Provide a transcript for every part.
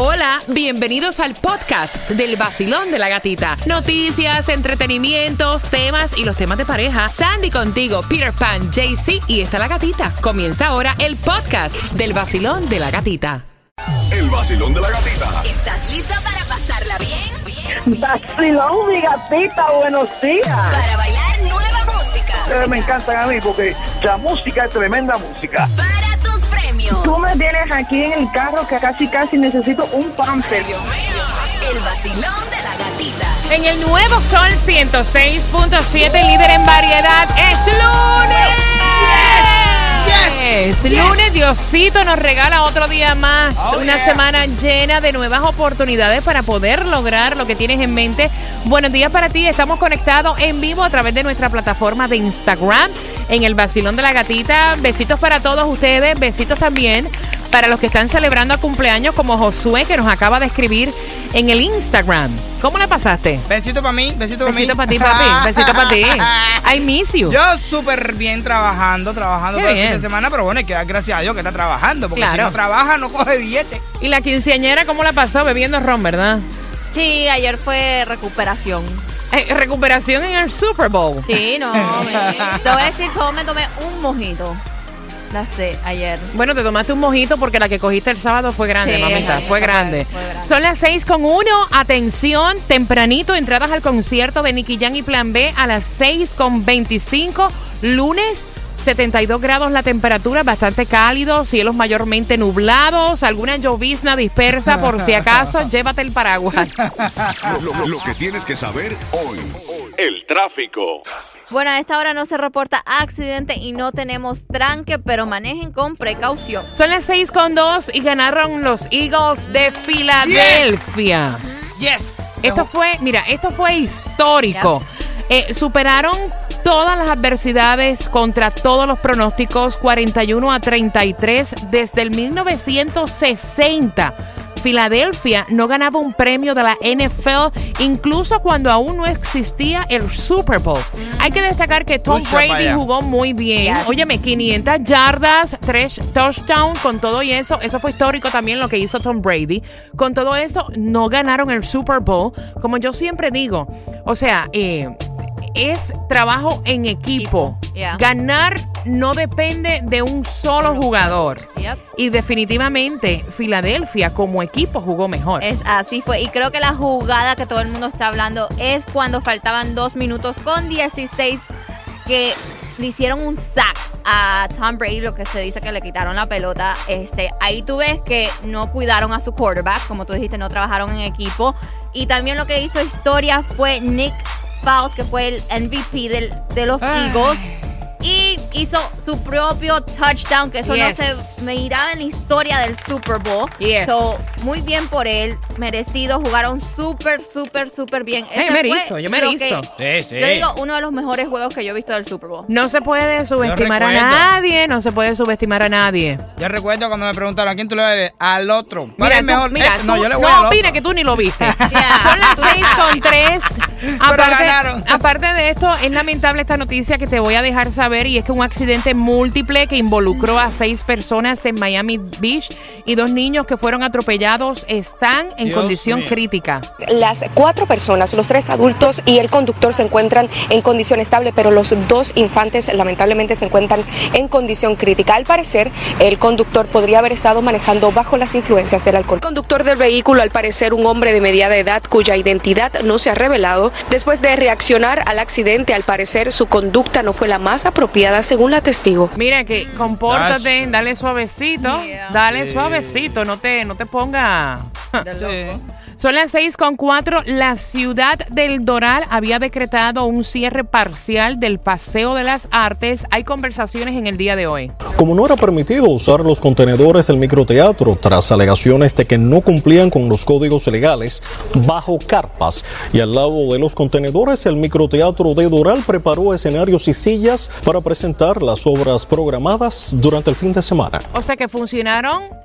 Hola, bienvenidos al podcast del vacilón de la gatita. Noticias, entretenimientos, temas y los temas de pareja. Sandy contigo, Peter Pan, JC y está la gatita. Comienza ahora el podcast del vacilón de la gatita. El vacilón de la gatita. ¿Estás lista para pasarla bien? Bien. Vacilón, mi gatita, buenos días. Para bailar nueva música. Ustedes me encantan a mí porque la música es tremenda música. Tú me tienes aquí en el carro que casi casi necesito un pamper. El vacilón de la gatita. En el nuevo Sol 106.7, líder en variedad, es lunes. Lunes, Diosito nos regala otro día más. una semana llena de nuevas oportunidades para poder lograr lo que tienes en mente. Buenos días para ti. Estamos conectados en vivo a través de nuestra plataforma de Instagram en el Basilón de la Gatita. Besitos para todos ustedes. Besitos también para los que están celebrando a cumpleaños como Josué que nos acaba de escribir en el Instagram. ¿Cómo le pasaste? Besito para mí, besito para mí. Besito para ti, papi. Besito para ti. I miss you. Yo súper bien trabajando, trabajando Qué todo el fin de semana, pero bueno, hay que dar gracias a Dios que está trabajando, porque Claro. si no trabaja no coge billete. ¿Y la quinceañera cómo la pasó? Bebiendo ron, ¿verdad? Sí, ayer fue recuperación. Eh, recuperación en el Super Bowl. Sí, no. me- te voy a decir cómo me tomé un mojito. La sé, ayer. Bueno, te tomaste un mojito porque la que cogiste el sábado fue grande, Sí, mamita. fue- Fue fue grande. grande, fue grande. Son las 6 con 1. Atención, tempranito, entradas al concierto de Nicky Jam y Plan B a las 6 con 25. Lunes. 72 grados la temperatura, bastante cálido, cielos mayormente nublados, alguna llovizna dispersa por si acaso, llévate el paraguas. Lo, lo- lo que tienes que saber hoy. El tráfico. Bueno, a esta hora no se reporta accidente y no tenemos tranque, pero manejen con precaución. Son las 6 con 2 y ganaron los Eagles de Filadelfia. Yes. Esto fue, mira, esto fue histórico. Eh, superaron todas las adversidades contra todos los pronósticos, 41 a 33 desde el 1960. Filadelfia no ganaba un premio de la NFL incluso cuando aún no existía el Super Bowl. Hay que destacar que Tom Brady vaya. jugó muy bien. Yes. Óyeme, 500 yardas, 3 touchdowns, con todo y eso, eso fue histórico también lo que hizo Tom Brady. Con todo eso, no ganaron el Super Bowl. Como yo siempre digo, o sea, eh, es trabajo en equipo. Yeah. Ganar no depende de un solo jugador. Yep. Y definitivamente Filadelfia como equipo jugó mejor. Es así fue. Y creo que la jugada que todo el mundo está hablando es cuando faltaban dos minutos con 16 que le hicieron un sack a Tom Brady, lo que se dice que le quitaron la pelota. Este, ahí tú ves que no cuidaron a su quarterback, como tú dijiste, no trabajaron en equipo. Y también lo que hizo historia fue Nick Que fue el MVP del- de los Ay. Eagles. Y hizo su propio touchdown, que eso Yes. no se miraba en la historia del Super Bowl. Yes. So, muy bien por él, merecido, jugaron súper, súper, súper bien. Ese me erizo, yo me erizo. Sí, sí. Yo digo, uno de los mejores juegos que yo he visto del Super Bowl. No se puede subestimar a nadie, no se puede subestimar a nadie. Yo recuerdo cuando me preguntaron a quién tú le vas al otro. ¿Cuál Mira, es el tú- mejor? mira, Este, no, yo le voy no opines que tú ni lo viste. Yeah. Son las 6 con 3. Aparte, aparte de esto, es lamentable esta noticia que te voy a dejar saber y es que un accidente múltiple que involucró a seis personas en Miami Beach y dos niños que fueron atropellados están en Dios condición mío. crítica. Las cuatro personas, los tres adultos y el conductor se encuentran en condición estable, pero los dos infantes lamentablemente se encuentran en condición crítica. Al parecer, el conductor podría haber estado manejando bajo las influencias del alcohol. El conductor del vehículo, al parecer un hombre de mediana edad cuya identidad no se ha revelado, después de reaccionar al accidente, al parecer su conducta no fue la más apropiada según la testigo. Mira que compórtate, dale suavecito, Yeah. dale Sí. suavecito, no te, no te ponga. Loco. Son las 6 con 4. La ciudad del Doral había decretado un cierre parcial del Paseo de las Artes. Hay conversaciones en el día de hoy. Como no era permitido usar los contenedores del microteatro tras alegaciones de que no cumplían con los códigos legales, bajo carpas y al lado de los contenedores, el microteatro de Doral preparó escenarios y sillas para presentar las obras programadas durante el fin de semana. O sea que funcionaron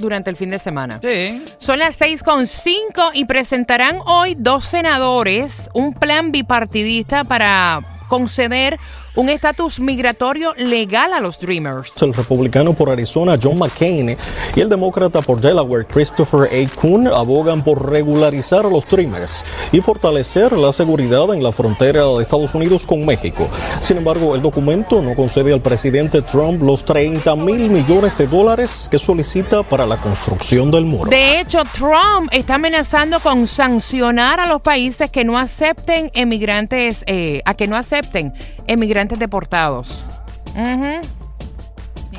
durante el fin de semana. Sí. Son las 6 con 5 y presentarán hoy dos senadores un plan bipartidista para conceder un estatus migratorio legal a los Dreamers. El republicano por Arizona, John McCain, y el demócrata por Delaware, Christopher A. Kuhn, abogan por regularizar a los Dreamers y fortalecer la seguridad en la frontera de Estados Unidos con México. Sin embargo, el documento no concede al presidente Trump los 30 mil millones de dólares que solicita para la construcción del muro. De hecho, Trump está amenazando con sancionar a los países que no acepten emigrantes, eh, a que no acepten emigrantes deportados.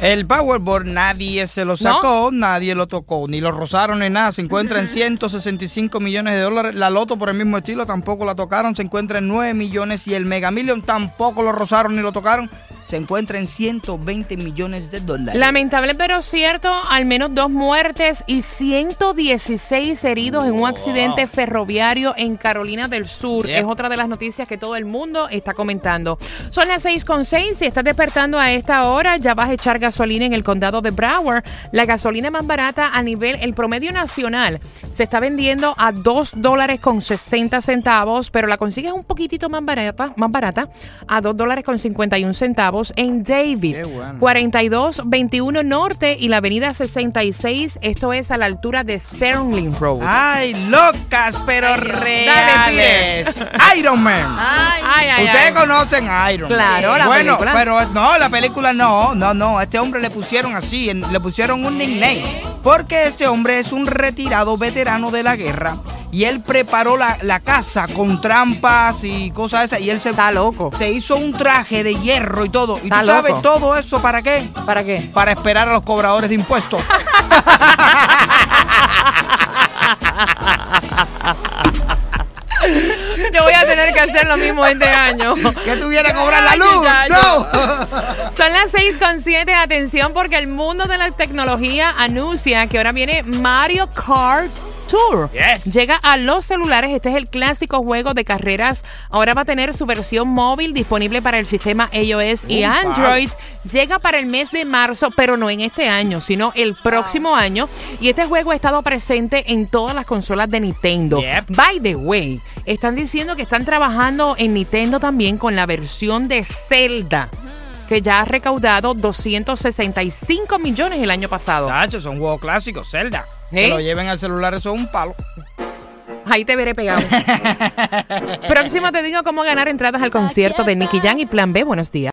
El Powerball nadie se lo sacó, nadie lo tocó, ni lo rozaron ni nada. Se encuentra en 165 millones de dólares. La Loto por el mismo estilo tampoco la tocaron, se encuentra en 9 millones. Y el Mega Million tampoco lo rozaron ni lo tocaron. Se encuentra en 120 millones de dólares. Lamentable pero cierto, al menos dos muertes y 116 heridos en un accidente ferroviario en Carolina del Sur. Yep. Es otra de las noticias que todo el mundo está comentando. Son las 6 con 6. Si estás despertando a esta hora, ya vas a echar gasolina en el condado de Broward. La gasolina más barata a nivel, el promedio nacional, se está vendiendo a 2 dólares con 60 centavos, pero la consigues un poquitito más barata, más barata a 2 dólares con 51 centavos en David. Bueno. 4221 Norte y la avenida 66. Esto es a la altura de Sterling Road. Ay, locas, pero Ay, reales. Iron Man. Ay, Ay, ay, Ustedes ay. conocen a Iron Man. Claro, la bueno, película. pero no, la película no, no, no. A este hombre le pusieron así, le pusieron un nickname. Porque este hombre es un retirado veterano de la guerra y él preparó la, la casa con trampas y cosas esas. Y él se, Está loco. se hizo un traje de hierro y todo. ¿Y Está tú sabes loco. todo eso para qué? ¿Para qué? Para esperar a los cobradores de impuestos. Yo voy a tener que hacer lo mismo este año. que tuviera que cobrar la luz. No. Son las 6 con 7. Atención, porque el mundo de la tecnología anuncia que ahora viene Mario Kart Tour. Yes. Llega a los celulares. Este es el clásico juego de carreras. Ahora va a tener su versión móvil disponible para el sistema iOS y Uh, Android. Llega para el mes de marzo, pero no en este año, sino el próximo año. Y este juego ha estado presente en todas las consolas de Nintendo. Yep. By the way, están diciendo que están trabajando en Nintendo también con la versión de Zelda, que ya ha recaudado 265 millones el año pasado. Tacho, son juegos clásicos, Zelda. ¿Eh? Que lo lleven al celular, eso es un palo. Ahí te veré pegado. Próximo te digo cómo ganar entradas al concierto de Nicky Jam y Plan B. Buenos días.